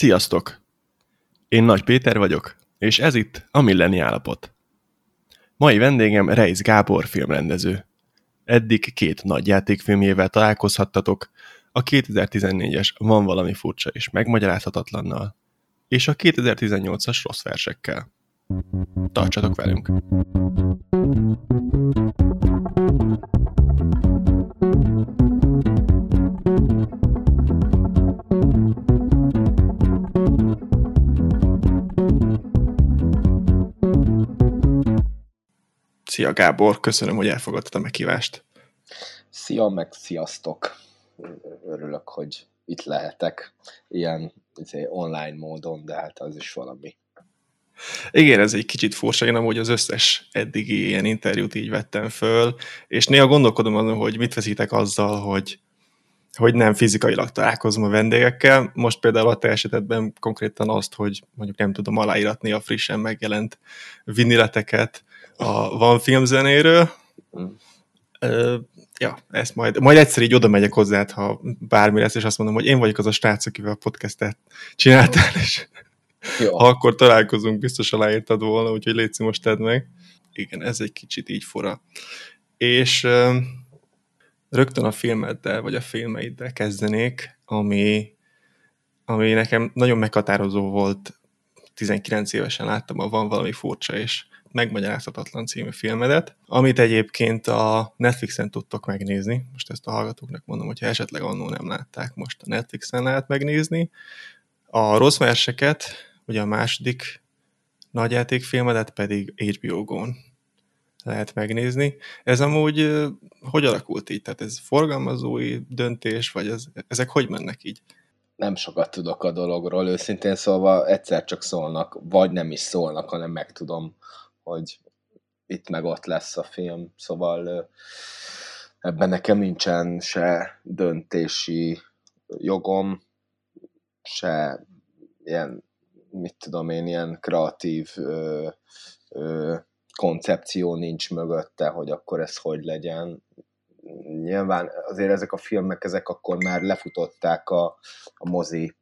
Sziasztok! Én Nagy Péter vagyok, és ez itt a Milleni Állapot. Mai vendégem Reis Gábor filmrendező. Eddig két nagy játékfilmjével találkozhattatok, a 2014-es Van valami furcsa és megmagyarázhatatlannal, és a 2018-as rossz versekkel. Tartsatok velünk! Szia Gábor, köszönöm, hogy elfogadtad a meghívást. Szia, meg sziasztok! Örülök, hogy itt lehetek ilyen izé, online módon, de hát az is valami. Igen, ez egy kicsit furcsa, én amúgy az összes eddigi ilyen interjút így vettem föl, és néha gondolkodom azon, hogy mit veszítek azzal, hogy, hogy nem fizikailag találkozom a vendégekkel. Most például a te esetedben konkrétan azt, hogy mondjuk nem tudom aláíratni a frissen megjelent vinileteket, a Van filmzenéről. Mm. ja, ezt majd, majd egyszer így oda megyek hozzá, ha bármi lesz, és azt mondom, hogy én vagyok az a srác, akivel a podcastet csináltál, és Jó. ha akkor találkozunk, biztos aláírtad volna, úgyhogy légy most tedd meg. Igen, ez egy kicsit így fura. És rögtön a filmeddel, vagy a filmeiddel kezdenék, ami, ami nekem nagyon meghatározó volt 19 évesen láttam, a van valami furcsa, és megmagyarázhatatlan című filmedet, amit egyébként a Netflixen tudtok megnézni. Most ezt a hallgatóknak mondom, hogyha esetleg annó nem látták, most a Netflixen lehet megnézni. A rossz verseket, ugye a második nagyjátékfilmedet pedig HBO Go-n lehet megnézni. Ez amúgy hogy alakult így? Tehát ez forgalmazói döntés, vagy ez, ezek hogy mennek így? Nem sokat tudok a dologról, őszintén szólva egyszer csak szólnak, vagy nem is szólnak, hanem megtudom hogy itt meg ott lesz a film, szóval ebben nekem nincsen se döntési jogom, se ilyen, mit tudom én, ilyen kreatív ö, ö, koncepció nincs mögötte, hogy akkor ez hogy legyen. Nyilván azért ezek a filmek, ezek akkor már lefutották a, a mozi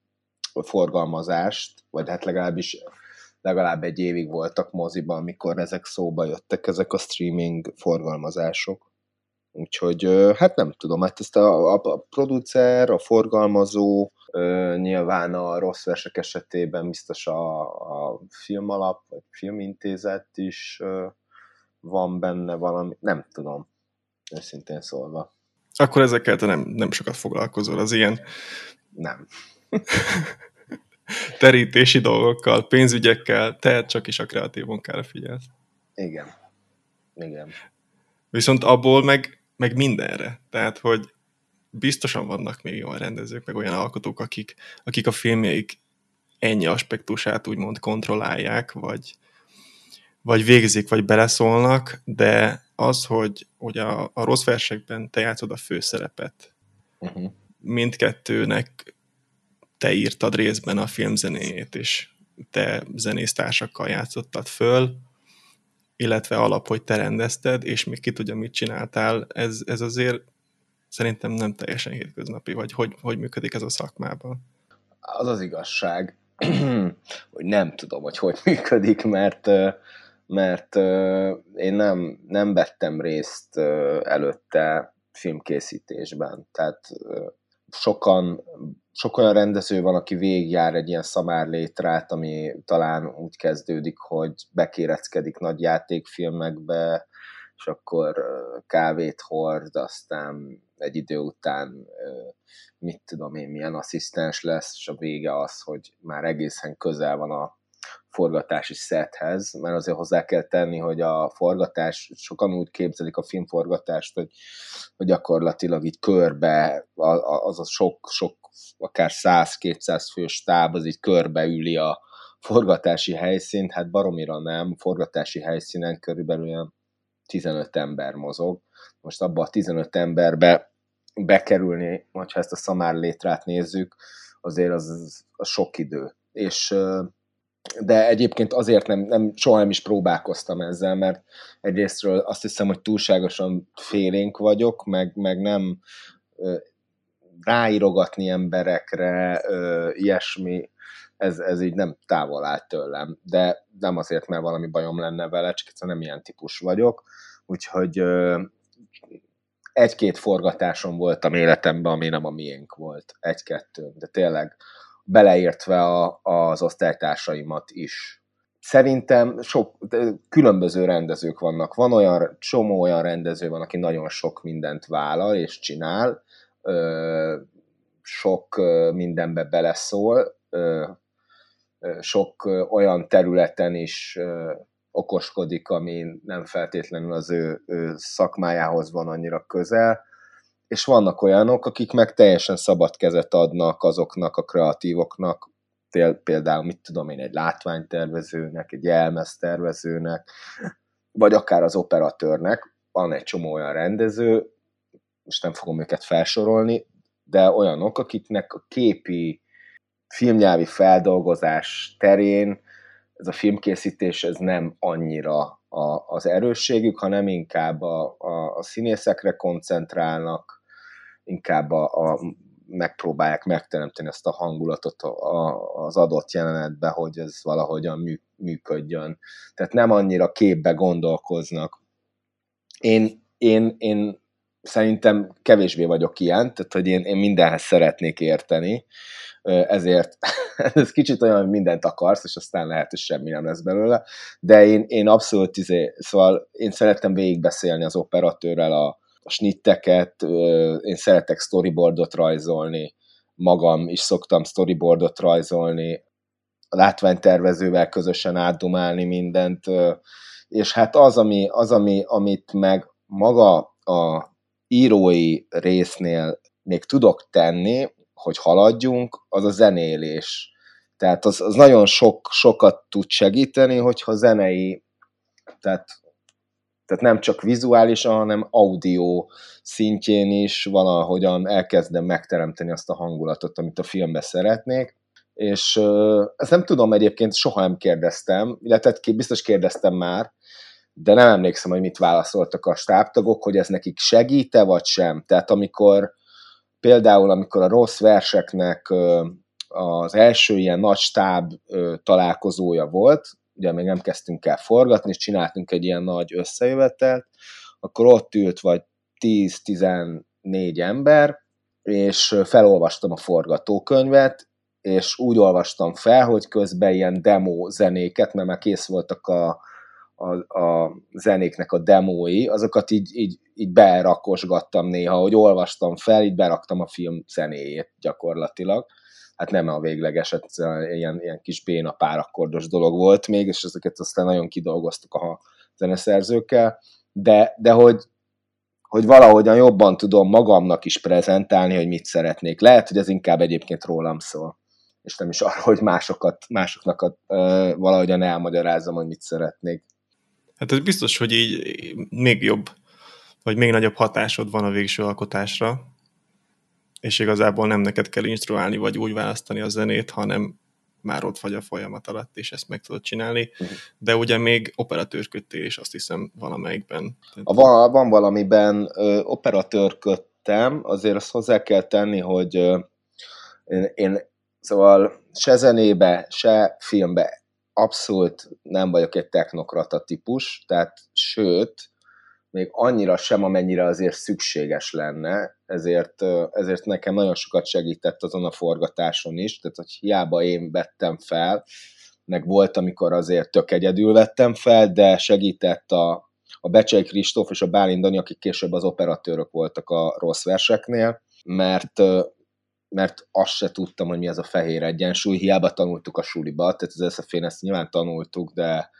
forgalmazást, vagy hát legalábbis legalább egy évig voltak moziban, amikor ezek szóba jöttek, ezek a streaming forgalmazások. Úgyhogy hát nem tudom, hát ezt a, a, a producer, a forgalmazó, nyilván a rossz versek esetében biztos a, a filmalap, vagy filmintézet is van benne valami, nem tudom, őszintén szólva. Akkor ezekkel te nem, nem sokat foglalkozol, az ilyen... Nem. terítési dolgokkal, pénzügyekkel, te csak is a kreatív munkára figyelsz. Igen. Igen. Viszont abból meg, meg mindenre. Tehát, hogy biztosan vannak még olyan rendezők, meg olyan alkotók, akik, akik a filmjeik ennyi aspektusát úgymond kontrollálják, vagy, vagy végzik, vagy beleszólnak, de az, hogy, hogy a, a rossz versekben te játszod a főszerepet, uh-huh. mindkettőnek te írtad részben a filmzenéjét, és te zenésztársakkal játszottad föl, illetve alap, hogy te rendezted, és még ki tudja, mit csináltál, ez, ez azért szerintem nem teljesen hétköznapi, vagy hogy, hogy működik ez a szakmában? Az az igazság, hogy nem tudom, hogy hogy működik, mert mert én nem, nem vettem részt előtte filmkészítésben, tehát sokan sok olyan rendező van, aki végigjár egy ilyen szamárlétrát, ami talán úgy kezdődik, hogy bekéreckedik nagy játékfilmekbe, és akkor kávét hord, aztán egy idő után mit tudom én, milyen asszisztens lesz, és a vége az, hogy már egészen közel van a forgatási szethez, mert azért hozzá kell tenni, hogy a forgatás, sokan úgy képzelik a filmforgatást, hogy, hogy gyakorlatilag így körbe az a sok, sok akár 100-200 fős táb, az így körbeüli a forgatási helyszínt, hát baromira nem, forgatási helyszínen körülbelül olyan 15 ember mozog. Most abba a 15 emberbe bekerülni, ha ezt a szamár létrát nézzük, azért az, az sok idő. És de egyébként azért nem, nem, soha nem is próbálkoztam ezzel, mert egyrésztről azt hiszem, hogy túlságosan félénk vagyok, meg, meg nem ráírogatni emberekre, ilyesmi ez, ez így nem távol áll tőlem, de nem azért, mert valami bajom lenne vele, csak egyszerűen nem ilyen típus vagyok, úgyhogy egy-két forgatásom volt a életemben, ami nem a miénk volt, egy-kettő, de tényleg beleértve a, az osztálytársaimat is. Szerintem sok különböző rendezők vannak. Van olyan, csomó olyan rendező van, aki nagyon sok mindent vállal és csinál, sok mindenbe beleszól, sok olyan területen is okoskodik, ami nem feltétlenül az ő, ő szakmájához van annyira közel, és vannak olyanok, akik meg teljesen szabad kezet adnak azoknak a kreatívoknak, például, mit tudom én, egy látványtervezőnek, egy elmeztervezőnek, vagy akár az operatőrnek, van egy csomó olyan rendező, most nem fogom őket felsorolni, de olyanok, akiknek a képi filmnyelvi feldolgozás terén ez a filmkészítés ez nem annyira a, az erősségük, hanem inkább a, a, a színészekre koncentrálnak, inkább a, a, megpróbálják megteremteni ezt a hangulatot a, az adott jelenetbe, hogy ez valahogyan mű, működjön. Tehát nem annyira képbe gondolkoznak. Én, én, én szerintem kevésbé vagyok ilyen, tehát hogy én, én mindenhez szeretnék érteni, ezért ez kicsit olyan, hogy mindent akarsz, és aztán lehet, hogy semmi nem lesz belőle, de én, én abszolút, izé, szóval én szerettem végigbeszélni az operatőrrel a, a snitteket, én szeretek storyboardot rajzolni, magam is szoktam storyboardot rajzolni, a látványtervezővel közösen átdumálni mindent, és hát az, ami, az ami, amit meg maga a írói résznél még tudok tenni, hogy haladjunk, az a zenélés. Tehát az, az nagyon sok, sokat tud segíteni, hogyha zenei, tehát, tehát nem csak vizuálisan, hanem audio szintjén is valahogyan elkezdem megteremteni azt a hangulatot, amit a filmbe szeretnék. És ezt nem tudom egyébként, soha nem kérdeztem, illetve biztos kérdeztem már, de nem emlékszem, hogy mit válaszoltak a stábtagok, hogy ez nekik segíte, vagy sem. Tehát amikor például, amikor a rossz verseknek az első ilyen nagy stáb találkozója volt, ugye még nem kezdtünk el forgatni, és csináltunk egy ilyen nagy összejövetelt, akkor ott ült vagy 10-14 ember, és felolvastam a forgatókönyvet, és úgy olvastam fel, hogy közben ilyen demo zenéket, mert már kész voltak a, a, a zenéknek a demói, azokat így, így, így berakosgattam néha, hogy olvastam fel, így beraktam a film zenéjét gyakorlatilag. Hát nem a véglegeset, ilyen, ilyen kis béna párakkordos dolog volt még, és ezeket aztán nagyon kidolgoztuk a zeneszerzőkkel, de, de hogy, hogy valahogyan jobban tudom magamnak is prezentálni, hogy mit szeretnék. Lehet, hogy ez inkább egyébként rólam szól és nem is arra, hogy másokat, másoknak a, ö, valahogyan elmagyarázom, hogy mit szeretnék. Hát ez biztos, hogy így még jobb, vagy még nagyobb hatásod van a végső alkotásra, és igazából nem neked kell instruálni, vagy úgy választani a zenét, hanem már ott vagy a folyamat alatt, és ezt meg tudod csinálni, uh-huh. de ugye még operatőrködtél is, azt hiszem valamelyikben. A van, van valamiben ö, operatőrködtem, azért azt hozzá kell tenni, hogy ö, én, én szóval se zenébe, se filmbe abszolút nem vagyok egy technokrata típus, tehát sőt, még annyira sem, amennyire azért szükséges lenne, ezért, ezért nekem nagyon sokat segített azon a forgatáson is, tehát hogy hiába én vettem fel, meg volt, amikor azért tök egyedül vettem fel, de segített a, a Becsei Kristóf és a Bálint Dani, akik később az operatőrök voltak a rossz verseknél, mert mert azt se tudtam, hogy mi az a fehér egyensúly, hiába tanultuk a suliba, tehát az eszefén ezt nyilván tanultuk, de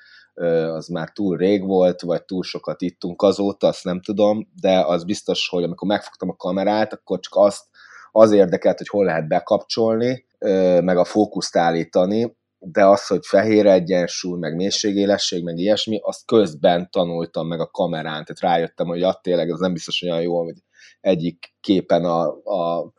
az már túl rég volt, vagy túl sokat ittunk azóta, azt nem tudom, de az biztos, hogy amikor megfogtam a kamerát, akkor csak azt, az érdekelt, hogy hol lehet bekapcsolni, meg a fókuszt állítani, de az, hogy fehér egyensúly, meg mélységélesség, meg ilyesmi, azt közben tanultam meg a kamerán, tehát rájöttem, hogy ja, tényleg ez nem biztos olyan jó, hogy egyik képen a, a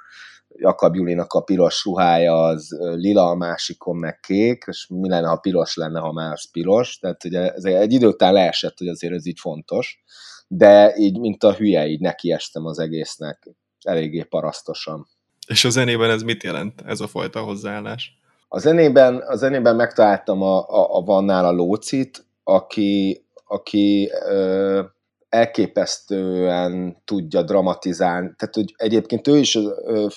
Jakab Julinak a piros ruhája az lila, a másikon meg kék, és mi lenne, ha piros lenne, ha már az piros, tehát ugye ez egy idő után leesett, hogy azért ez így fontos, de így, mint a hülye, így nekiestem az egésznek, eléggé parasztosan. És a zenében ez mit jelent, ez a fajta hozzáállás? A zenében, a zenében megtaláltam a, a, a Vannál a Lócit, aki, aki ö, elképesztően tudja dramatizálni. Tehát, hogy egyébként ő is ö,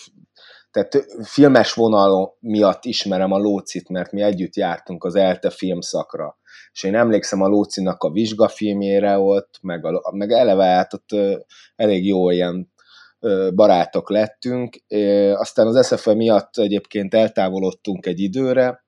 tehát filmes vonal miatt ismerem a Lócit, mert mi együtt jártunk az ELTE filmszakra. És én emlékszem a Lócinak a vizsgafilmjére ott, meg, a, meg eleve hát ott elég jó ilyen barátok lettünk. Aztán az SFE miatt egyébként eltávolodtunk egy időre,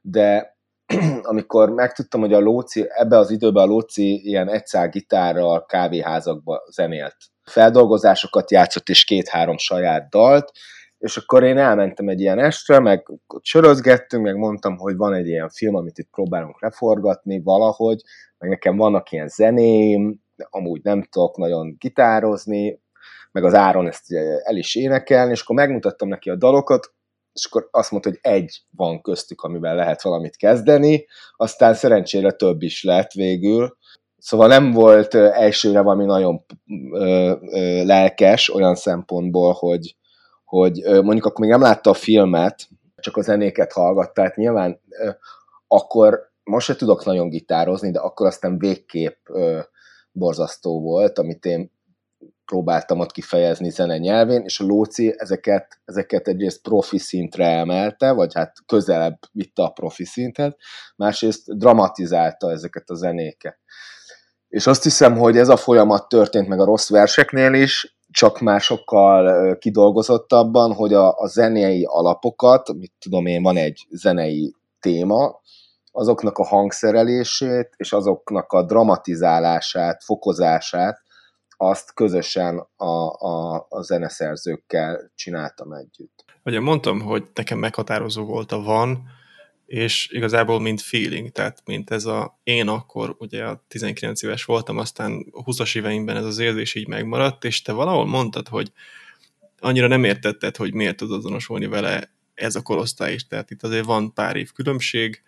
de amikor megtudtam, hogy a Lóci, ebbe az időben a Lóci ilyen egyszár gitárral kávéházakba zenélt. Feldolgozásokat játszott, és két-három saját dalt, és akkor én elmentem egy ilyen estre, meg sörözgettünk, meg mondtam, hogy van egy ilyen film, amit itt próbálunk leforgatni valahogy, meg nekem vannak ilyen zeném, amúgy nem tudok nagyon gitározni, meg az Áron ezt el is énekelni, és akkor megmutattam neki a dalokat, és akkor azt mondta, hogy egy van köztük, amivel lehet valamit kezdeni, aztán szerencsére több is lett végül. Szóval nem volt elsőre valami nagyon ö, ö, lelkes olyan szempontból, hogy, hogy mondjuk akkor még nem látta a filmet, csak a zenéket hallgatta, tehát nyilván akkor most se tudok nagyon gitározni, de akkor aztán végképp borzasztó volt, amit én próbáltam ott kifejezni zene nyelvén, és a Lóci ezeket, ezeket egyrészt profi szintre emelte, vagy hát közelebb vitte a profi szinthez, másrészt dramatizálta ezeket a zenéket. És azt hiszem, hogy ez a folyamat történt meg a rossz verseknél is, csak már sokkal kidolgozottabban, hogy a, a zenei alapokat, mit tudom én, van egy zenei téma, azoknak a hangszerelését és azoknak a dramatizálását, fokozását azt közösen a, a, a zeneszerzőkkel csináltam együtt. Ugye mondtam, hogy nekem meghatározó volt a van, és igazából mint feeling, tehát mint ez a én akkor, ugye a 19 éves voltam, aztán 20-as éveimben ez az érzés így megmaradt, és te valahol mondtad, hogy annyira nem értetted, hogy miért tud azonosulni vele ez a korosztály is, tehát itt azért van pár év különbség,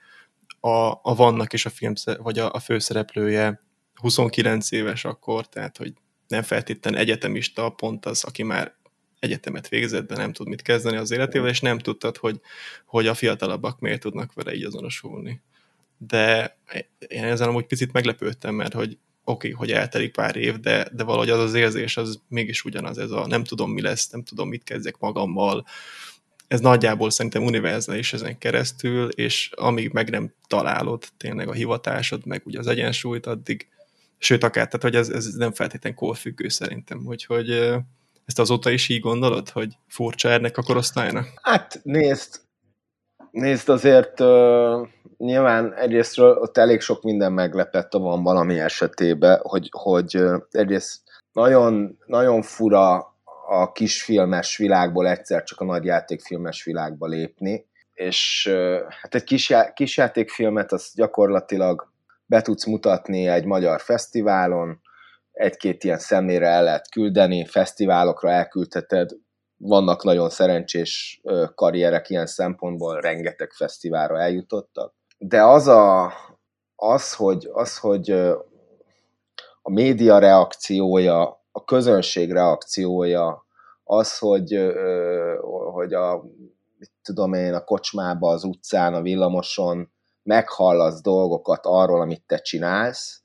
a, a vannak és a film, vagy a, a főszereplője 29 éves akkor, tehát hogy nem feltétlen egyetemista, pont az, aki már egyetemet végzett, de nem tud mit kezdeni az életével, és nem tudtad, hogy, hogy a fiatalabbak miért tudnak vele így azonosulni. De én ezen amúgy picit meglepődtem, mert hogy oké, okay, hogy eltelik pár év, de, de valahogy az az érzés, az mégis ugyanaz, ez a nem tudom mi lesz, nem tudom mit kezdjek magammal. Ez nagyjából szerintem univerzális ezen keresztül, és amíg meg nem találod tényleg a hivatásod, meg ugye az egyensúlyt, addig, Sőt, akár, tehát hogy ez, ez nem feltétlenül korfüggő szerintem, úgyhogy ezt azóta is így gondolod, hogy furcsa ennek a korosztálynak? Hát nézd, nézd azért uh, nyilván egyrésztről ott elég sok minden meglepett a van valami esetében, hogy, hogy uh, egyrészt nagyon, nagyon fura a kisfilmes világból egyszer csak a nagy játékfilmes világba lépni, és uh, hát egy kis, já- kis játékfilmet az gyakorlatilag be tudsz mutatni egy magyar fesztiválon, egy-két ilyen személyre el lehet küldeni, fesztiválokra elküldheted, vannak nagyon szerencsés karrierek ilyen szempontból, rengeteg fesztiválra eljutottak. De az, a, az, hogy, az, hogy a média reakciója, a közönség reakciója, az, hogy, hogy a, mit tudom én, a kocsmába, az utcán, a villamoson meghallasz dolgokat arról, amit te csinálsz,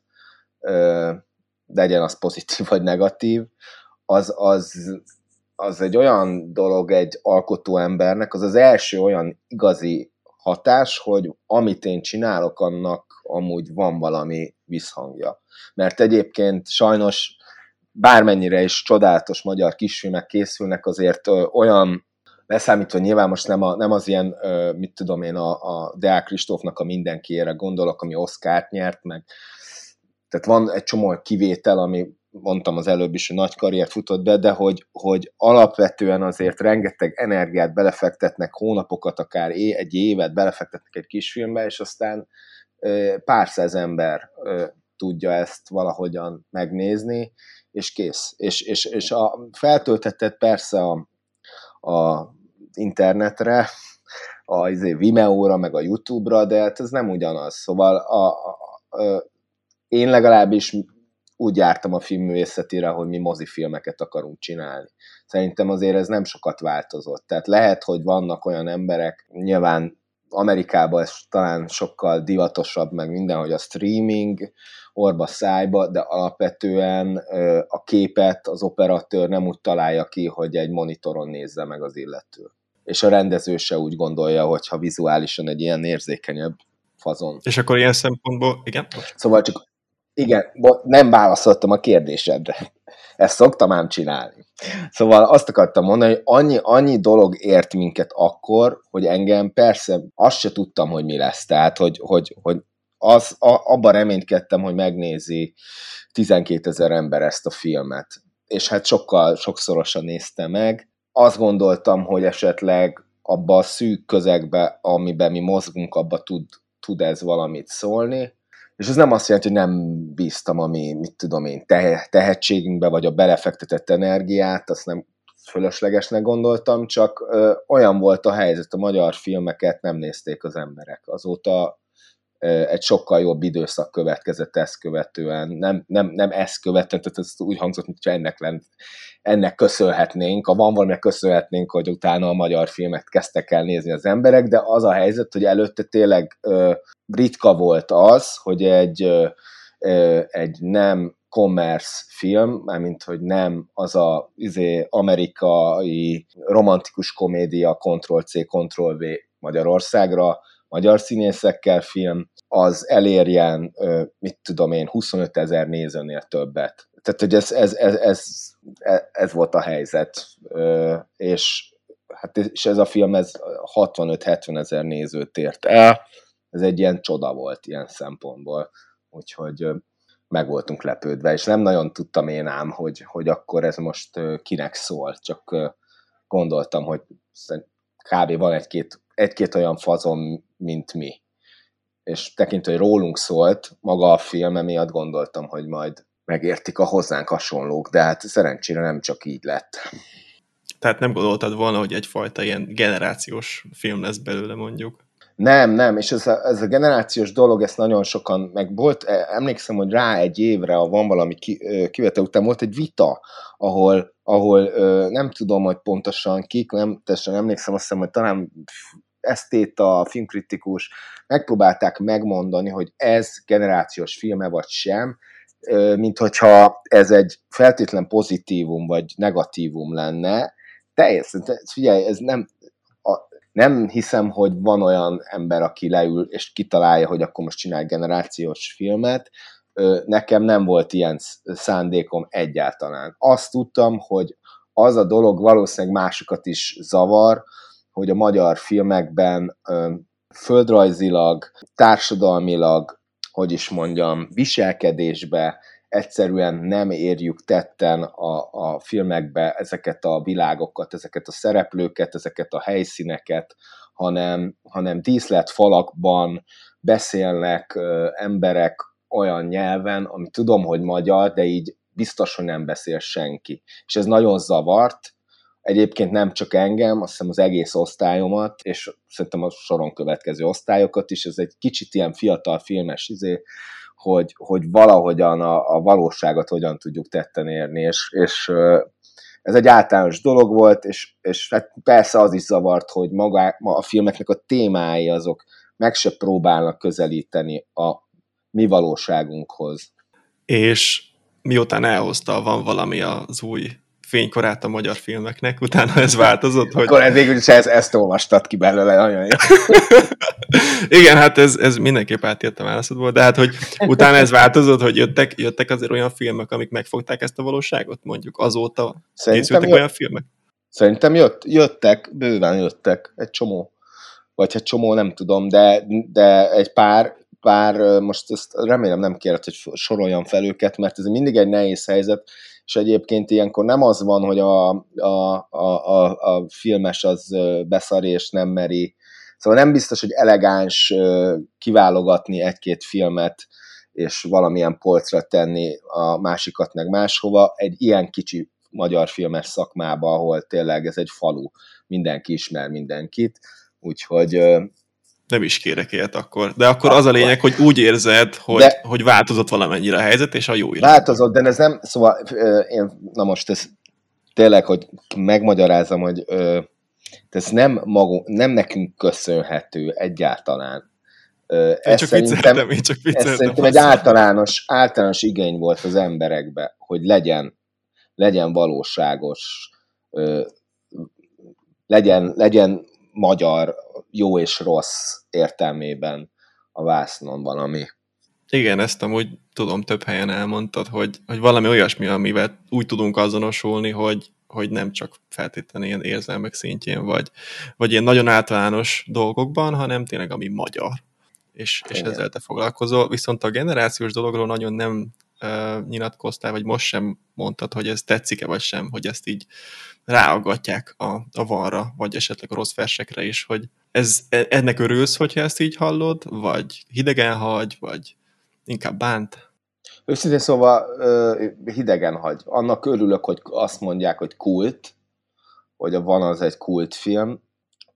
legyen az pozitív vagy negatív, az, az, az egy olyan dolog egy alkotó embernek, az az első olyan igazi hatás, hogy amit én csinálok, annak amúgy van valami visszhangja. Mert egyébként sajnos bármennyire is csodálatos magyar kisfilmek készülnek, azért olyan leszámítva nyilván most nem, a, nem az ilyen, mit tudom én, a, a Deák Kristófnak a mindenkiére gondolok, ami Oszkárt nyert, meg tehát van egy csomó kivétel, ami mondtam az előbb is, hogy nagy karriert futott be, de hogy, hogy alapvetően azért rengeteg energiát belefektetnek, hónapokat, akár é, egy évet belefektetnek egy kisfilmbe, és aztán pár száz ember tudja ezt valahogyan megnézni, és kész. És, és, és a, feltöltetett persze a, a internetre, a izé, Vimeo-ra, meg a YouTube-ra, de hát ez nem ugyanaz. Szóval a, a, a, én legalábbis úgy jártam a filmművészetére, hogy mi mozifilmeket akarunk csinálni. Szerintem azért ez nem sokat változott. Tehát lehet, hogy vannak olyan emberek, nyilván Amerikában ez talán sokkal divatosabb, meg minden, hogy a streaming orba szájba, de alapvetően a képet az operatőr nem úgy találja ki, hogy egy monitoron nézze meg az illető. És a rendező se úgy gondolja, hogy ha vizuálisan egy ilyen érzékenyebb fazon. És akkor ilyen szempontból, igen? Szóval csak, igen, nem válaszoltam a kérdésedre. Ezt szoktam ám csinálni. Szóval azt akartam mondani, hogy annyi, annyi dolog ért minket akkor, hogy engem persze azt se tudtam, hogy mi lesz. Tehát, hogy, hogy, hogy az, a, abban reménykedtem, hogy megnézi 12 ezer ember ezt a filmet. És hát sokkal, sokszorosan nézte meg. Azt gondoltam, hogy esetleg abba a szűk közegbe, amiben mi mozgunk, abba tud, tud ez valamit szólni. És ez nem azt jelenti, hogy nem bíztam a mi, mit tudom én, te, tehetségünkbe, vagy a belefektetett energiát, azt nem fölöslegesnek gondoltam, csak ö, olyan volt a helyzet, a magyar filmeket nem nézték az emberek. Azóta egy sokkal jobb időszak következett ezt követően. Nem, nem, nem ezt követően, tehát ez úgy hangzott, mintha ennek, lenne, ennek köszönhetnénk, a van valaminek köszönhetnénk, hogy utána a magyar filmet kezdtek el nézni az emberek, de az a helyzet, hogy előtte tényleg ö, ritka volt az, hogy egy, ö, egy nem commerce film, mármint hogy nem az a izé, amerikai romantikus komédia Ctrl-C, Ctrl-V Magyarországra, magyar színészekkel film, az elérjen, mit tudom én, 25 ezer nézőnél többet. Tehát, hogy ez, ez, ez, ez, ez volt a helyzet. És, hát, és ez a film ez 65-70 ezer nézőt ért el. Ez egy ilyen csoda volt ilyen szempontból. Úgyhogy meg voltunk lepődve, és nem nagyon tudtam én ám, hogy, hogy akkor ez most kinek szól, csak gondoltam, hogy kb. van egy-két, egy-két olyan fazon, mint mi és tekintve, hogy rólunk szólt maga a film, miatt gondoltam, hogy majd megértik a hozzánk hasonlók, de hát szerencsére nem csak így lett. Tehát nem gondoltad volna, hogy egyfajta ilyen generációs film lesz belőle mondjuk? Nem, nem, és ez a, ez a generációs dolog, ezt nagyon sokan, meg volt, e, emlékszem, hogy rá egy évre, a van valami ki, kivete után volt egy vita, ahol, ahol nem tudom, hogy pontosan kik, nem teljesen emlékszem, azt hiszem, hogy talán esztéta, filmkritikus megpróbálták megmondani, hogy ez generációs filme vagy sem, mint hogyha ez egy feltétlen pozitívum vagy negatívum lenne. Teljesen, figyelj, ez nem, a, nem hiszem, hogy van olyan ember, aki leül és kitalálja, hogy akkor most csinál generációs filmet. Nekem nem volt ilyen szándékom egyáltalán. Azt tudtam, hogy az a dolog valószínűleg másokat is zavar, hogy a magyar filmekben földrajzilag, társadalmilag, hogy is mondjam, viselkedésbe egyszerűen nem érjük tetten a, a filmekbe ezeket a világokat, ezeket a szereplőket, ezeket a helyszíneket, hanem, hanem díszlet falakban beszélnek ö, emberek olyan nyelven, ami tudom, hogy magyar, de így biztos, hogy nem beszél senki. És ez nagyon zavart, Egyébként nem csak engem, azt hiszem az egész osztályomat, és szerintem a soron következő osztályokat is, ez egy kicsit ilyen fiatal filmes izé, hogy, hogy valahogyan a, a valóságot hogyan tudjuk tetten érni, és, és ez egy általános dolog volt, és, és hát persze az is zavart, hogy maga a filmeknek a témái azok meg se próbálnak közelíteni a mi valóságunkhoz. És miután elhozta van valami az új fénykorát a magyar filmeknek, utána ez változott. Hogy... Akkor ez végül is ezt, ezt olvastad ki belőle, nagyon jó. Igen, hát ez, ez mindenképp átért a válaszodból, de hát, hogy utána ez változott, hogy jöttek, jöttek azért olyan filmek, amik megfogták ezt a valóságot, mondjuk azóta Szerintem készültek jött, olyan filmek? Szerintem jött, jöttek, bőven jöttek, egy csomó. Vagy egy csomó, nem tudom, de, de egy pár, pár, most ezt remélem nem kérhet, hogy soroljam fel őket, mert ez mindig egy nehéz helyzet, és egyébként ilyenkor nem az van, hogy a, a, a, a, a filmes az beszari és nem meri. Szóval nem biztos, hogy elegáns kiválogatni egy-két filmet, és valamilyen polcra tenni a másikat meg máshova. Egy ilyen kicsi magyar filmes szakmába, ahol tényleg ez egy falu, mindenki ismer mindenkit, úgyhogy nem is kérek ilyet akkor. De akkor az a lényeg, hogy úgy érzed, hogy, de, hogy változott valamennyire a helyzet, és a jó irányba. Változott, de ez nem, szóval én, na most ez tényleg, hogy megmagyarázom, hogy ö, ez nem, magunk, nem nekünk köszönhető egyáltalán. Én ez csak szerintem, én csak ez szerintem egy általános, általános igény volt az emberekbe, hogy legyen, legyen valóságos, legyen, legyen magyar, jó és rossz értelmében a vásznon valami. Igen, ezt amúgy tudom, több helyen elmondtad, hogy, hogy valami olyasmi, amivel úgy tudunk azonosulni, hogy, hogy nem csak feltétlenül ilyen érzelmek szintjén, vagy, vagy ilyen nagyon általános dolgokban, hanem tényleg ami magyar. És, és ezzel te foglalkozol. Viszont a generációs dologról nagyon nem uh, nyilatkoztál, vagy most sem mondtad, hogy ez tetszik-e vagy sem, hogy ezt így ráaggatják a, a vanra, vagy esetleg a rossz versekre is, hogy ez, e, ennek örülsz, hogyha ezt így hallod, vagy hidegen hagy, vagy inkább bánt? Őszintén szóval hidegen hagy. Annak örülök, hogy azt mondják, hogy kult, hogy a van az egy kult film,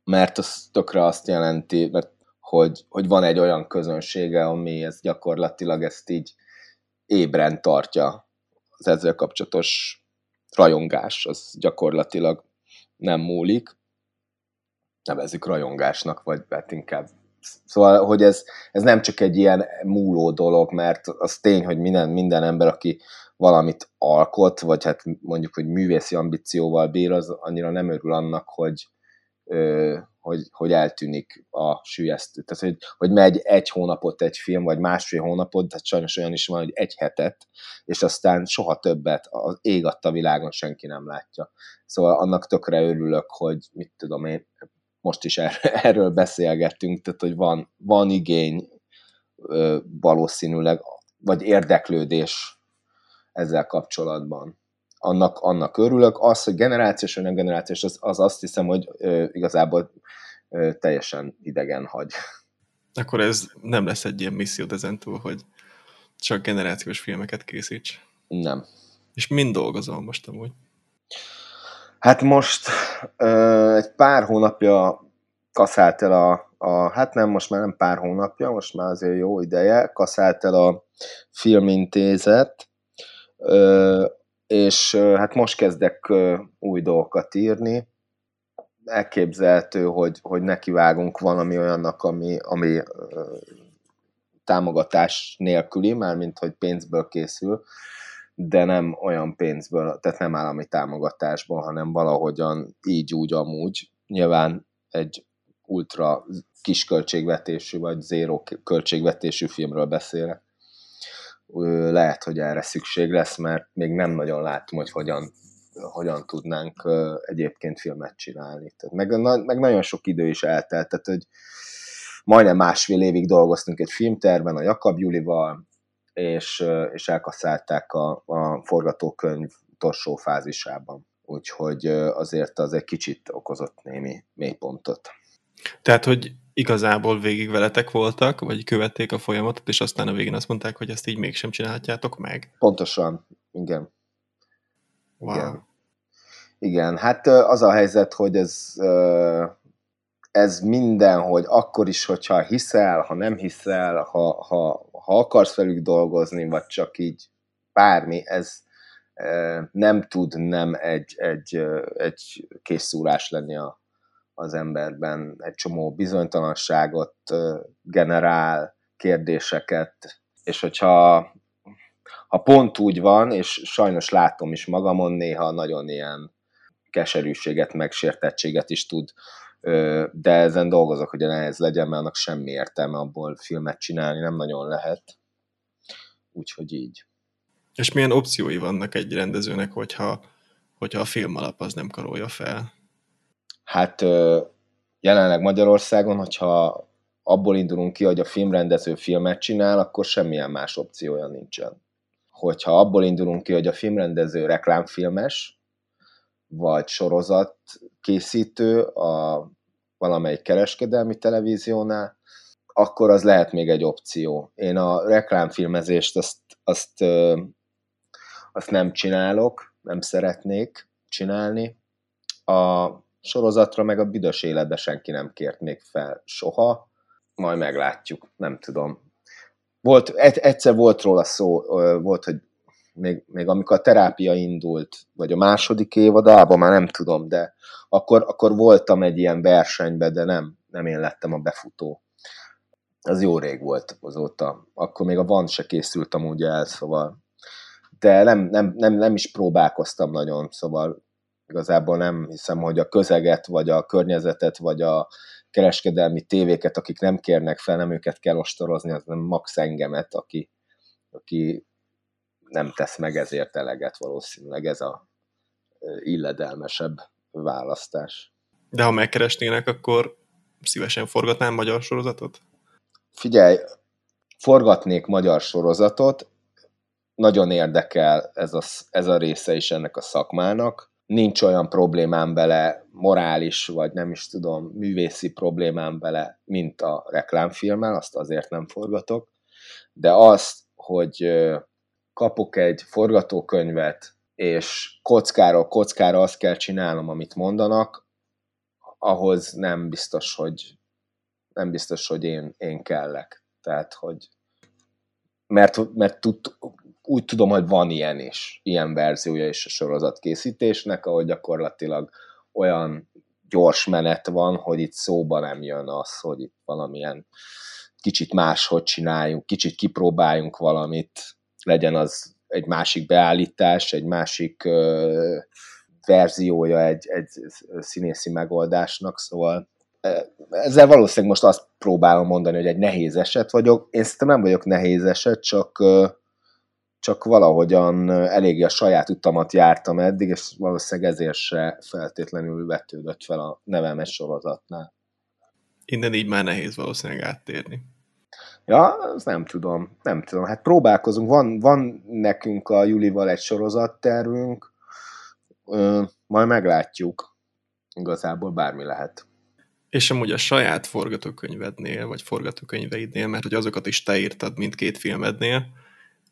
mert az tökre azt jelenti, mert hogy, hogy van egy olyan közönsége, ami ez gyakorlatilag ezt így ébren tartja az ezzel kapcsolatos rajongás, az gyakorlatilag nem múlik. Nevezzük rajongásnak, vagy hát inkább Szóval, hogy ez, ez nem csak egy ilyen múló dolog, mert az tény, hogy minden, minden ember, aki valamit alkot, vagy hát mondjuk, hogy művészi ambícióval bír, az annyira nem örül annak, hogy, hogy, hogy eltűnik a sülyeztő. Tehát, hogy, hogy megy egy hónapot egy film, vagy másfél hónapot, tehát sajnos olyan is van, hogy egy hetet, és aztán soha többet az ég adta világon senki nem látja. Szóval annak tökre örülök, hogy mit tudom én, most is er, erről beszélgettünk, tehát hogy van, van igény valószínűleg, vagy érdeklődés ezzel kapcsolatban. Annak, annak örülök. Az, hogy generációs vagy nem generációs, az, az azt hiszem, hogy ö, igazából ö, teljesen idegen hagy. Akkor ez nem lesz egy ilyen misszió ezentúl, hogy csak generációs filmeket készíts. Nem. És mind dolgozol most amúgy? Hát most ö, egy pár hónapja kaszált el a, a, hát nem, most már nem pár hónapja, most már azért jó ideje, kaszált el a filmintézet, ö, és hát most kezdek új dolgokat írni. Elképzelhető, hogy, hogy nekivágunk valami olyannak, ami, ami támogatás nélküli, mármint hogy pénzből készül, de nem olyan pénzből, tehát nem állami támogatásból, hanem valahogyan így, úgy, amúgy. Nyilván egy ultra kis költségvetésű, vagy zéró költségvetésű filmről beszélek. Lehet, hogy erre szükség lesz, mert még nem nagyon látom, hogy hogyan, hogyan tudnánk egyébként filmet csinálni. Tehát meg, meg nagyon sok idő is eltelt, tehát hogy majdnem másfél évig dolgoztunk egy filmterben a Jakab Julival, és, és elkasszálták a, a forgatókönyv torsó fázisában. Úgyhogy azért az egy kicsit okozott némi mélypontot. Tehát, hogy igazából végig veletek voltak, vagy követték a folyamatot, és aztán a végén azt mondták, hogy ezt így mégsem csinálhatjátok meg? Pontosan, igen. Wow. Igen. Igen, hát az a helyzet, hogy ez, ez minden, hogy akkor is, hogyha hiszel, ha nem hiszel, ha, ha, ha akarsz velük dolgozni, vagy csak így bármi, ez nem tud nem egy, egy, egy készúrás lenni a, az emberben, egy csomó bizonytalanságot generál, kérdéseket, és hogyha ha pont úgy van, és sajnos látom is magamon, néha nagyon ilyen keserűséget, megsértettséget is tud, de ezen dolgozok, hogy nehéz legyen, mert annak semmi értelme abból filmet csinálni, nem nagyon lehet. Úgyhogy így. És milyen opciói vannak egy rendezőnek, hogyha, hogyha a film alap az nem karolja fel? Hát jelenleg Magyarországon, hogyha abból indulunk ki, hogy a filmrendező filmet csinál, akkor semmilyen más opciója nincsen. Hogyha abból indulunk ki, hogy a filmrendező reklámfilmes, vagy sorozat készítő a valamelyik kereskedelmi televíziónál, akkor az lehet még egy opció. Én a reklámfilmezést azt, azt, azt nem csinálok, nem szeretnék csinálni. A sorozatra, meg a büdös életbe senki nem kért még fel soha. Majd meglátjuk, nem tudom. Volt, egyszer volt róla szó, volt, hogy még, még amikor a terápia indult, vagy a második évadában, már nem tudom, de akkor, akkor voltam egy ilyen versenyben, de nem, nem én lettem a befutó. Az jó rég volt azóta. Akkor még a van se készült amúgy el, szóval de nem, nem, nem, nem is próbálkoztam nagyon, szóval igazából nem hiszem, hogy a közeget, vagy a környezetet, vagy a kereskedelmi tévéket, akik nem kérnek fel, nem őket kell ostorozni, az nem max engemet, aki, aki nem tesz meg ezért eleget valószínűleg ez a illedelmesebb választás. De ha megkeresnének, akkor szívesen forgatnám magyar sorozatot? Figyelj, forgatnék magyar sorozatot, nagyon érdekel ez a, ez a része is ennek a szakmának. Nincs olyan problémám bele, morális, vagy nem is tudom, művészi problémám bele, mint a reklámfilmmel, azt azért nem forgatok. De azt, hogy kapok egy forgatókönyvet, és kockáról kockára azt kell csinálnom, amit mondanak, ahhoz nem biztos, hogy nem biztos, hogy én, én kellek. Tehát, hogy mert, mert tud, úgy tudom, hogy van ilyen is, ilyen verziója is a sorozatkészítésnek, ahol gyakorlatilag olyan gyors menet van, hogy itt szóba nem jön az, hogy itt valamilyen kicsit máshogy csináljunk, kicsit kipróbáljunk valamit, legyen az egy másik beállítás, egy másik ö, verziója egy, egy színészi megoldásnak, szóval ezzel valószínűleg most azt próbálom mondani, hogy egy nehéz eset vagyok. Én szerintem nem vagyok nehéz eset, csak csak valahogyan eléggé a saját utamat jártam eddig, és valószínűleg ezért se feltétlenül vetődött fel a nevemes sorozatnál. Innen így már nehéz valószínűleg áttérni. Ja, nem tudom, nem tudom. Hát próbálkozunk, van, van nekünk a Julival egy sorozattervünk, ö, majd meglátjuk. Igazából bármi lehet. És amúgy a saját forgatókönyvednél, vagy forgatókönyveidnél, mert hogy azokat is te írtad mindkét filmednél,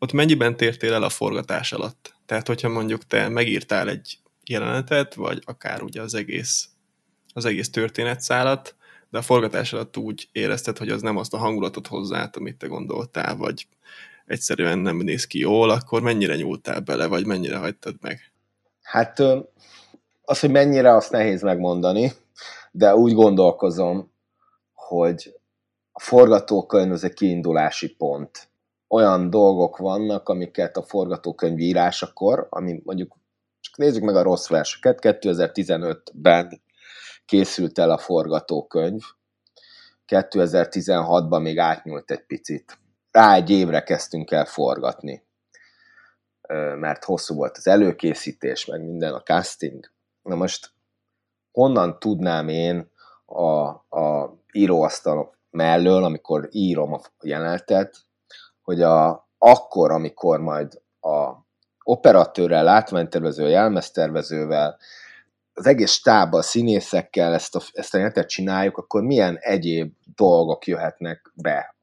ott mennyiben tértél el a forgatás alatt? Tehát, hogyha mondjuk te megírtál egy jelenetet, vagy akár ugye az egész, az egész történetszálat, de a forgatás alatt úgy érezted, hogy az nem azt a hangulatot hozzá, amit te gondoltál, vagy egyszerűen nem néz ki jól, akkor mennyire nyúltál bele, vagy mennyire hagytad meg? Hát az, hogy mennyire, azt nehéz megmondani, de úgy gondolkozom, hogy a forgatókönyv az egy kiindulási pont olyan dolgok vannak, amiket a forgatókönyv írásakor, ami mondjuk, csak nézzük meg a rossz verseket, 2015-ben készült el a forgatókönyv, 2016-ban még átnyúlt egy picit. Rá egy évre kezdtünk el forgatni, mert hosszú volt az előkészítés, meg minden a casting. Na most honnan tudnám én a, a íróasztal mellől, amikor írom a jelenetet, hogy a, akkor, amikor majd a operatőrrel, látványtervező, jelmeztervezővel, az egész stábbal, színészekkel ezt a, ezt a jelentet csináljuk, akkor milyen egyéb dolgok jöhetnek be.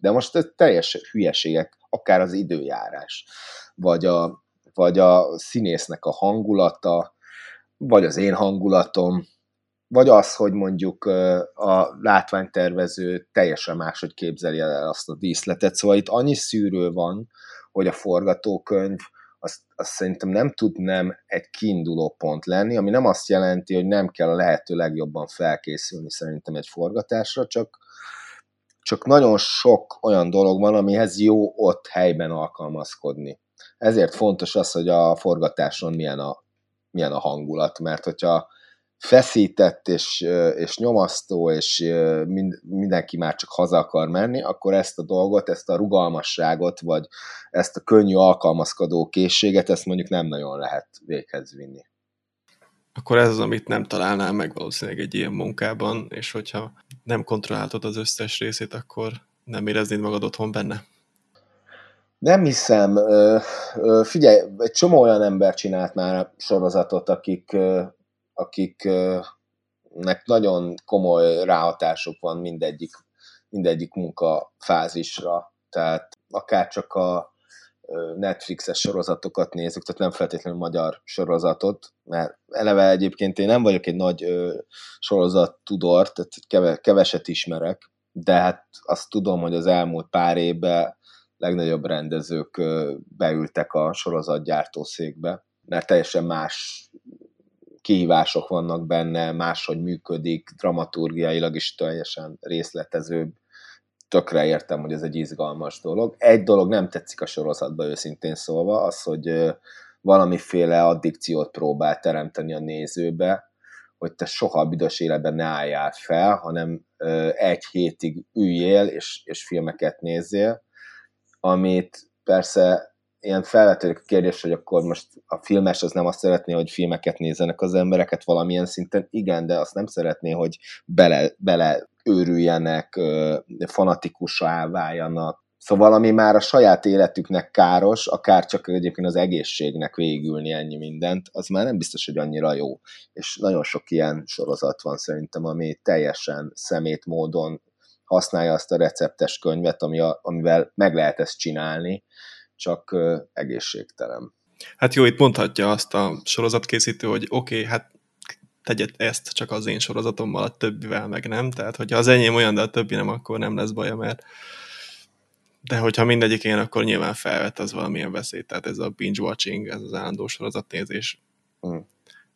De most ez teljes hülyeségek, akár az időjárás, vagy a, vagy a színésznek a hangulata, vagy az én hangulatom, vagy az, hogy mondjuk a látványtervező teljesen máshogy képzeli el azt a díszletet. Szóval itt annyi szűrő van, hogy a forgatókönyv azt, azt szerintem nem tud nem egy kiinduló pont lenni, ami nem azt jelenti, hogy nem kell a lehető legjobban felkészülni szerintem egy forgatásra, csak, csak nagyon sok olyan dolog van, amihez jó ott helyben alkalmazkodni. Ezért fontos az, hogy a forgatáson milyen a, milyen a hangulat, mert hogyha feszített és, és nyomasztó, és mind, mindenki már csak haza akar menni, akkor ezt a dolgot, ezt a rugalmasságot, vagy ezt a könnyű alkalmazkodó készséget, ezt mondjuk nem nagyon lehet véghez vinni. Akkor ez az, amit nem találnál meg valószínűleg egy ilyen munkában, és hogyha nem kontrolláltad az összes részét, akkor nem éreznéd magad otthon benne? Nem hiszem. Figyelj, egy csomó olyan ember csinált már sorozatot, akik akiknek nagyon komoly ráhatásuk van mindegyik, mindegyik munkafázisra. Tehát akár csak a Netflixes sorozatokat nézzük, tehát nem feltétlenül magyar sorozatot, mert eleve egyébként én nem vagyok egy nagy sorozat tudor, tehát keveset ismerek, de hát azt tudom, hogy az elmúlt pár évben legnagyobb rendezők beültek a sorozatgyártószékbe, mert teljesen más kihívások vannak benne, máshogy működik, dramaturgiailag is teljesen részletezőbb. Tökre értem, hogy ez egy izgalmas dolog. Egy dolog nem tetszik a sorozatban őszintén szólva, az, hogy valamiféle addikciót próbál teremteni a nézőbe, hogy te soha a büdös életben ne álljál fel, hanem egy hétig üljél és, és filmeket nézzél, amit persze ilyen felvetődik a kérdés, hogy akkor most a filmes az nem azt szeretné, hogy filmeket nézzenek az embereket valamilyen szinten. Igen, de azt nem szeretné, hogy bele, bele őrüljenek, fanatikusá váljanak. Szóval ami már a saját életüknek káros, akár csak egyébként az egészségnek végülni ennyi mindent, az már nem biztos, hogy annyira jó. És nagyon sok ilyen sorozat van szerintem, ami teljesen szemét módon használja azt a receptes könyvet, ami a, amivel meg lehet ezt csinálni, csak egészségtelen. Hát jó, itt mondhatja azt a sorozatkészítő, hogy oké, okay, hát tegyed ezt csak az én sorozatommal, a többivel meg nem. Tehát, hogyha az enyém olyan, de a többi nem, akkor nem lesz baja, mert de hogyha mindegyik én, akkor nyilván felvet az valamilyen veszélyt. Tehát ez a binge-watching, ez az állandó sorozatnézés mm.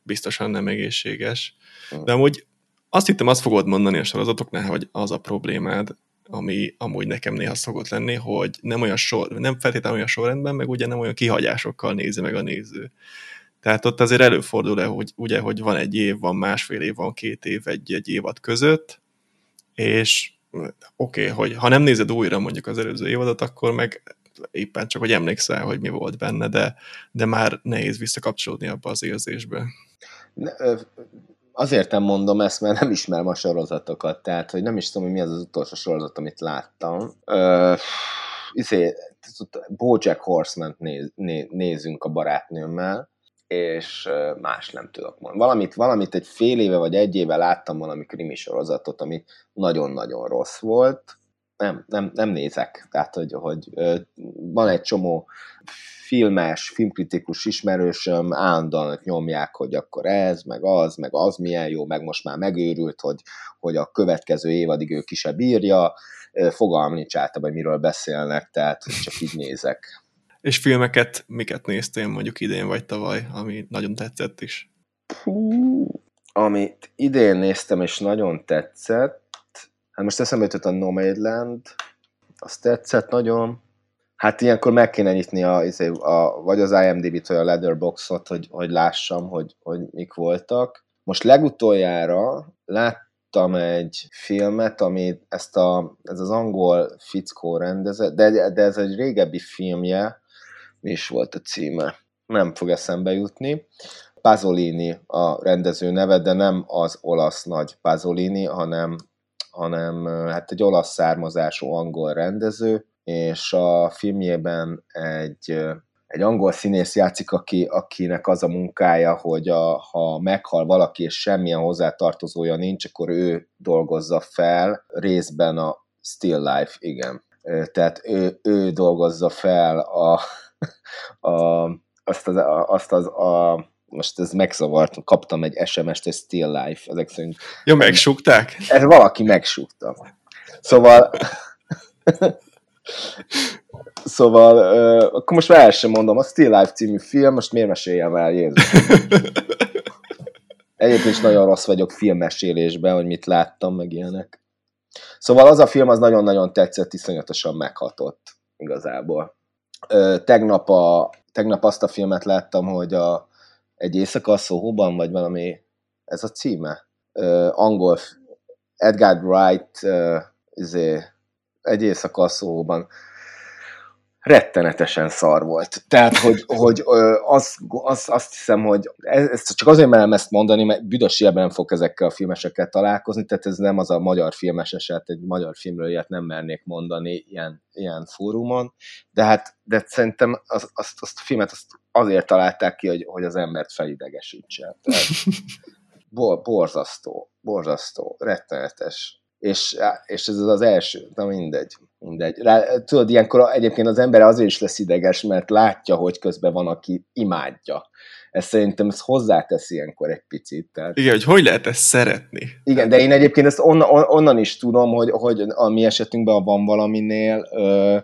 biztosan nem egészséges. Mm. De amúgy azt hittem, azt fogod mondani a sorozatoknál, hogy az a problémád, ami amúgy nekem néha szokott lenni, hogy nem olyan sor, nem feltétlenül olyan sorrendben, meg ugye nem olyan kihagyásokkal nézi meg a néző. Tehát ott azért előfordul -e, hogy ugye, hogy van egy év, van másfél év, van két év egy, egy évad között, és oké, okay, hogy ha nem nézed újra mondjuk az előző évadot, akkor meg éppen csak, hogy emlékszel, hogy mi volt benne, de, de már nehéz visszakapcsolódni abba az érzésbe. Ne, azért nem mondom ezt, mert nem ismerem a sorozatokat, tehát hogy nem is tudom, hogy mi az az utolsó sorozat, amit láttam. Uh, izé, Bojack Horseman néz, né, nézünk a barátnőmmel, és más nem tudok mondani. Valamit, valamit egy fél éve vagy egy éve láttam valami krimi sorozatot, ami nagyon-nagyon rossz volt. Nem, nem, nem nézek. Tehát, hogy, hogy van egy csomó filmes, filmkritikus ismerősöm állandóan nyomják, hogy akkor ez, meg az, meg az milyen jó, meg most már megőrült, hogy, hogy a következő évadig ő ki se bírja, fogalm nincs általában, hogy miről beszélnek, tehát csak így nézek. És filmeket miket néztél mondjuk idén vagy tavaly, ami nagyon tetszett is? Hú, amit idén néztem és nagyon tetszett, hát most eszembe jutott a Nomadland, azt tetszett nagyon, Hát ilyenkor meg kéne nyitni a, izé, a, vagy az IMDb-t, vagy a Letterboxot, hogy, hogy lássam, hogy, hogy mik voltak. Most legutoljára láttam egy filmet, ami ezt a, ez az angol fickó rendezett, de, de ez egy régebbi filmje, mi is volt a címe? Nem fog eszembe jutni. Pasolini a rendező neve, de nem az olasz nagy Pasolini, hanem, hanem hát egy olasz származású angol rendező, és a filmjében egy, egy angol színész játszik, aki, akinek az a munkája, hogy a, ha meghal valaki, és semmilyen hozzátartozója nincs, akkor ő dolgozza fel részben a Still Life, igen. Tehát ő, ő dolgozza fel a, a, azt az, a, azt az a, most ez megzavart, kaptam egy SMS-t, hogy Still Life, ezek szerint. Jó, megsúgták? Ez valaki megsúgta. Szóval Szóval, uh, akkor most már el sem mondom, a Still Life című film, most miért meséljem el, Jézus? Egyébként is nagyon rossz vagyok filmmesélésben, hogy mit láttam, meg ilyenek. Szóval az a film az nagyon-nagyon tetszett, iszonyatosan meghatott igazából. Uh, tegnap, a, tegnap azt a filmet láttam, hogy a, egy éjszaka a Szóhóban, vagy valami, ez a címe? Uh, angol, Edgar Wright, uh, izé, egy éjszaka szóban rettenetesen szar volt. Tehát, hogy, hogy az, az, azt hiszem, hogy ez, csak azért merem ezt mondani, mert büdös nem fog ezekkel a filmesekkel találkozni, tehát ez nem az a magyar filmes eset, egy magyar filmről ilyet nem mernék mondani ilyen, ilyen fórumon, de hát de szerintem az, azt, azt a filmet azt azért találták ki, hogy, hogy az embert felidegesítse. Tehát, borzasztó, borzasztó, rettenetes és, és ez az első, na mindegy, mindegy. Rá, tudod, ilyenkor egyébként az ember azért is lesz ideges, mert látja, hogy közben van, aki imádja. Ez szerintem ez hozzátesz ilyenkor egy picit. Tehát... Igen, hogy hogy lehet ezt szeretni? Igen, de én egyébként ezt onnan, onnan is tudom, hogy, hogy a mi esetünkben van valaminél, ö,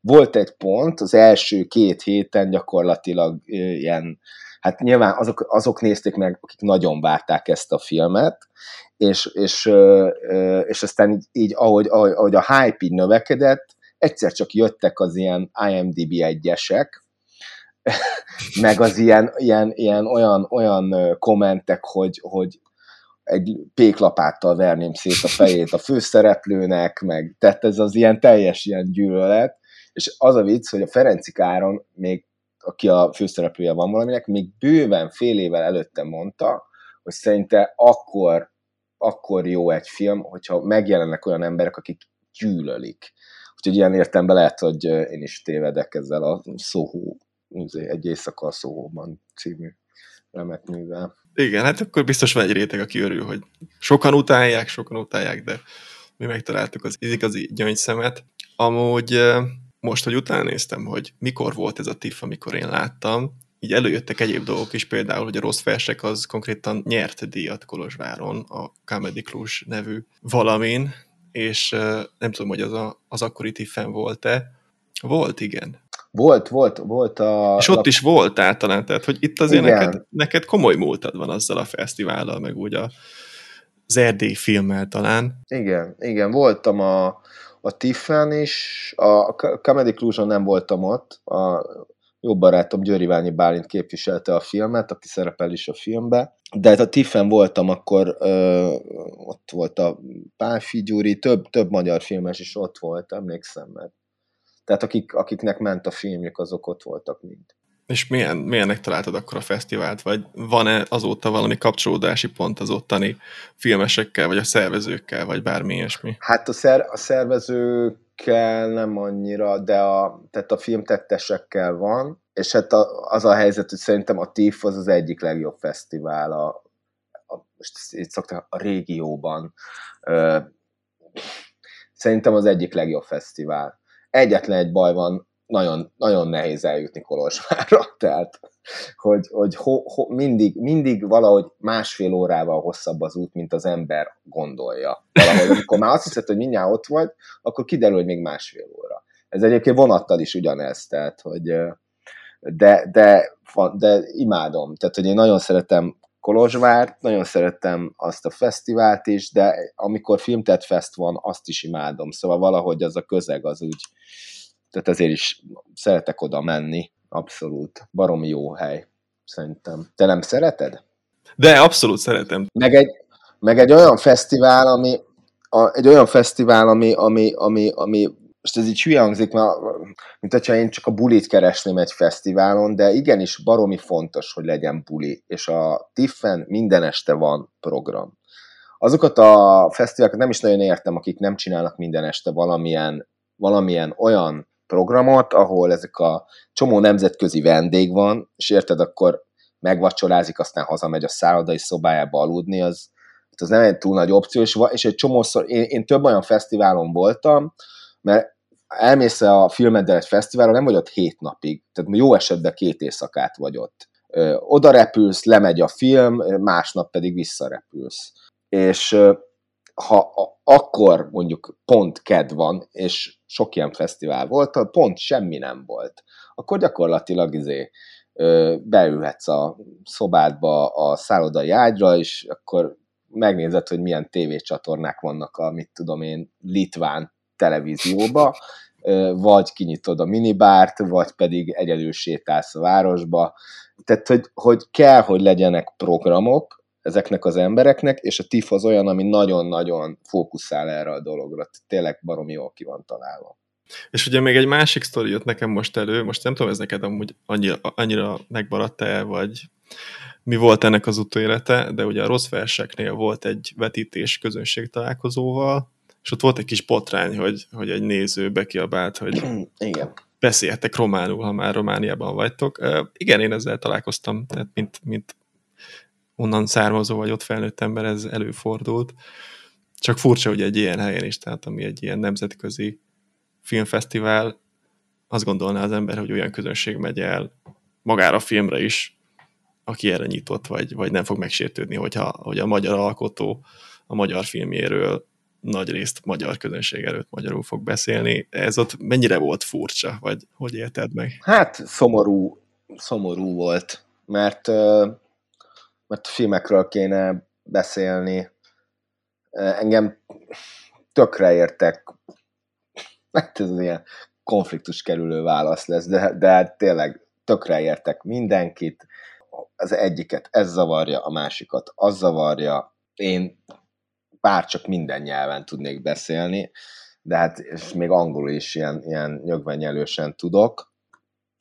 volt egy pont, az első két héten gyakorlatilag ilyen, hát nyilván azok, azok nézték meg, akik nagyon várták ezt a filmet, és, és, és aztán így, így ahogy, ahogy, ahogy a hype így növekedett, egyszer csak jöttek az ilyen IMDB egyesek, meg az ilyen, ilyen, ilyen olyan, olyan kommentek, hogy, hogy egy péklapáttal verném szét a fejét a főszereplőnek, meg tehát ez az ilyen teljes ilyen gyűlölet, és az a vicc, hogy a Ferenci Káron még aki a főszereplője van valaminek, még bőven fél évvel előtte mondta, hogy szerinte akkor, akkor jó egy film, hogyha megjelennek olyan emberek, akik gyűlölik. Úgyhogy ilyen értelemben lehet, hogy én is tévedek ezzel a Soho, egy éjszaka a Soho-ban című remek művel. Igen, hát akkor biztos van egy réteg, aki örül, hogy sokan utálják, sokan utálják, de mi megtaláltuk az igazi gyöngyszemet. Amúgy most, hogy utána néztem, hogy mikor volt ez a TIFF, amikor én láttam, így előjöttek egyéb dolgok is, például, hogy a rossz versek az konkrétan nyert díjat Kolozsváron, a Comedy Cluj nevű valamin, és nem tudom, hogy az, a, az akkori tiffen volt-e. Volt, igen. Volt, volt, volt a... És ott is volt általán, tehát hogy itt azért neked, neked komoly múltad van azzal a fesztivállal, meg úgy a, az Erdély filmmel talán. Igen, igen, voltam a, a Tiffen is, a Comedy Clujon nem voltam ott, a jó barátom Győri Ványi Bálint képviselte a filmet, aki szerepel is a filmbe, de hát a Tiffen voltam, akkor ö, ott volt a Pálfi Gyuri, több, több magyar filmes is ott volt, emlékszem, mert tehát akik, akiknek ment a filmjük, azok ott voltak mind. És milyen, milyennek találtad akkor a fesztivált? Vagy van-e azóta valami kapcsolódási pont az ottani filmesekkel, vagy a szervezőkkel, vagy bármi ilyesmi? Hát a, szer, a szervezőkkel nem annyira, de a, tehát a filmtettesekkel van, és hát a, az a helyzet, hogy szerintem a TIFF az az egyik legjobb fesztivál a, a most itt szoktak a régióban. Ö, szerintem az egyik legjobb fesztivál. Egyetlen egy baj van, nagyon, nagyon nehéz eljutni Kolozsvárra, tehát hogy, hogy ho, ho, mindig, mindig valahogy másfél órával hosszabb az út, mint az ember gondolja. Valahogy, amikor már azt hiszed, hogy mindjárt ott vagy, akkor kiderül, hogy még másfél óra. Ez egyébként vonattal is ugyanez, tehát, hogy de, de, de imádom, tehát, hogy én nagyon szeretem Kolozsvárt, nagyon szerettem azt a fesztivált is, de amikor Filmtet Fest van, azt is imádom, szóval valahogy az a közeg az úgy, tehát ezért is szeretek oda menni, abszolút. Baromi jó hely, szerintem. Te nem szereted? De abszolút szeretem. Meg egy, meg egy olyan fesztivál, ami, a, egy olyan fesztivál, ami, ami, ami, ami most ez így hülye hangzik, mert, mint hogyha én csak a bulit keresném egy fesztiválon, de igenis baromi fontos, hogy legyen buli, és a Tiffen minden este van program. Azokat a fesztiválokat nem is nagyon értem, akik nem csinálnak minden este valamilyen, valamilyen olyan programot, ahol ezek a csomó nemzetközi vendég van, és érted, akkor megvacsorázik, aztán hazamegy a szállodai szobájába aludni, az, az nem egy túl nagy opció, és, és egy csomószor, én, én több olyan fesztiválon voltam, mert elmész a filmeddel egy fesztiválra, nem vagy ott hét napig, tehát jó esetben két éjszakát vagy ott. Oda repülsz, lemegy a film, másnap pedig visszarepülsz. És ha akkor mondjuk pont ked van, és sok ilyen fesztivál volt, pont semmi nem volt, akkor gyakorlatilag izé, beülhetsz a szobádba a szállodai ágyra, és akkor megnézed, hogy milyen tévécsatornák vannak a, mit tudom én, litván televízióba, vagy kinyitod a minibárt, vagy pedig egyedül sétálsz a városba. Tehát, hogy, hogy kell, hogy legyenek programok, ezeknek az embereknek, és a TIF az olyan, ami nagyon-nagyon fókuszál erre a dologra. Tényleg baromi jól ki van találva. És ugye még egy másik sztori jött nekem most elő, most nem tudom, ez neked amúgy annyira, annyira megmaradt-e, vagy mi volt ennek az utólélete, de ugye a rossz verseknél volt egy vetítés közönség találkozóval, és ott volt egy kis botrány, hogy, hogy egy néző bekiabált, hogy Igen. beszéltek románul, ha már Romániában vagytok. Uh, igen, én ezzel találkoztam, tehát mint, mint onnan származó vagy ott felnőtt ember ez előfordult. Csak furcsa, hogy egy ilyen helyen is, tehát ami egy ilyen nemzetközi filmfesztivál, azt gondolná az ember, hogy olyan közönség megy el magára a filmre is, aki erre nyitott, vagy, vagy nem fog megsértődni, hogyha hogy a magyar alkotó a magyar filmjéről nagy részt magyar közönség előtt magyarul fog beszélni. Ez ott mennyire volt furcsa, vagy hogy élted meg? Hát szomorú, szomorú volt, mert, mert filmekről kéne beszélni. Engem tökre értek, hát ez ilyen konfliktus kerülő válasz lesz, de, de hát tényleg tökre értek mindenkit, az egyiket ez zavarja, a másikat az zavarja. Én bár csak minden nyelven tudnék beszélni, de hát és még angolul is ilyen, ilyen nyögvenyelősen tudok.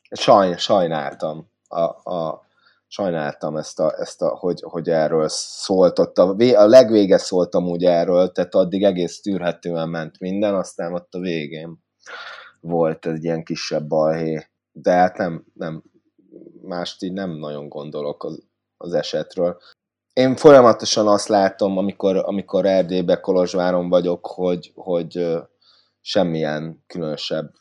Sajn, sajnáltam a, a, sajnáltam ezt, a, ezt a, hogy, hogy erről szólt ott. A, a legvége szóltam úgy erről, tehát addig egész tűrhetően ment minden, aztán ott a végén volt egy ilyen kisebb balhé. De hát nem, nem mást így nem nagyon gondolok az, az esetről. Én folyamatosan azt látom, amikor, amikor Erdélybe, Kolozsváron vagyok, hogy, hogy semmilyen különösebb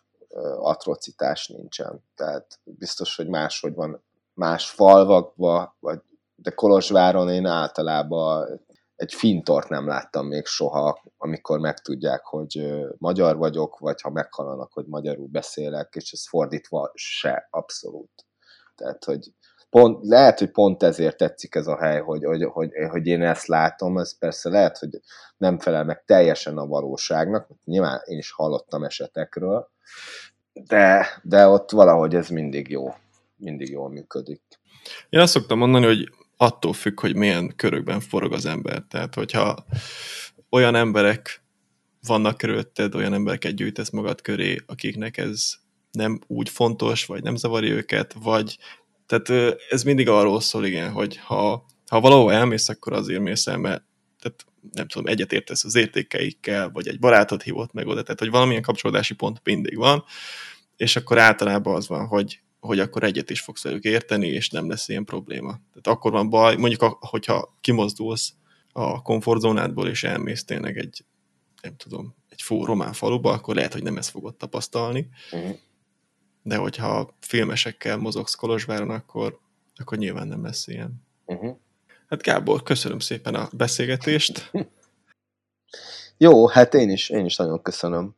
atrocitás nincsen. Tehát biztos, hogy máshogy van más falvakba, vagy de Kolozsváron én általában egy fintort nem láttam még soha, amikor megtudják, hogy magyar vagyok, vagy ha meghallanak, hogy magyarul beszélek, és ez fordítva se abszolút. Tehát, hogy pont, lehet, hogy pont ezért tetszik ez a hely, hogy, hogy, hogy, hogy én ezt látom, ez persze lehet, hogy nem felel meg teljesen a valóságnak, nyilván én is hallottam esetekről, de, de ott valahogy ez mindig jó, mindig jól működik. Én azt szoktam mondani, hogy attól függ, hogy milyen körökben forog az ember. Tehát, hogyha olyan emberek vannak körülötted, olyan embereket gyűjtesz magad köré, akiknek ez nem úgy fontos, vagy nem zavarja őket, vagy tehát ez mindig arról szól, igen, hogy ha, ha valahol elmész, akkor azért mész el, mert tehát nem tudom, egyetértesz az értékeikkel, vagy egy barátod hívott meg oda, tehát hogy valamilyen kapcsolódási pont mindig van, és akkor általában az van, hogy, hogy akkor egyet is fogsz velük érteni, és nem lesz ilyen probléma. Tehát akkor van baj, mondjuk, hogyha kimozdulsz a komfortzónádból, és elmész tényleg egy, nem tudom, egy fó román faluba, akkor lehet, hogy nem ezt fogod tapasztalni. Uh-huh de hogyha filmesekkel mozogsz Kolozsváron, akkor, akkor nyilván nem lesz ilyen. Uh-huh. Hát Gábor, köszönöm szépen a beszélgetést. Jó, hát én is, én is nagyon köszönöm.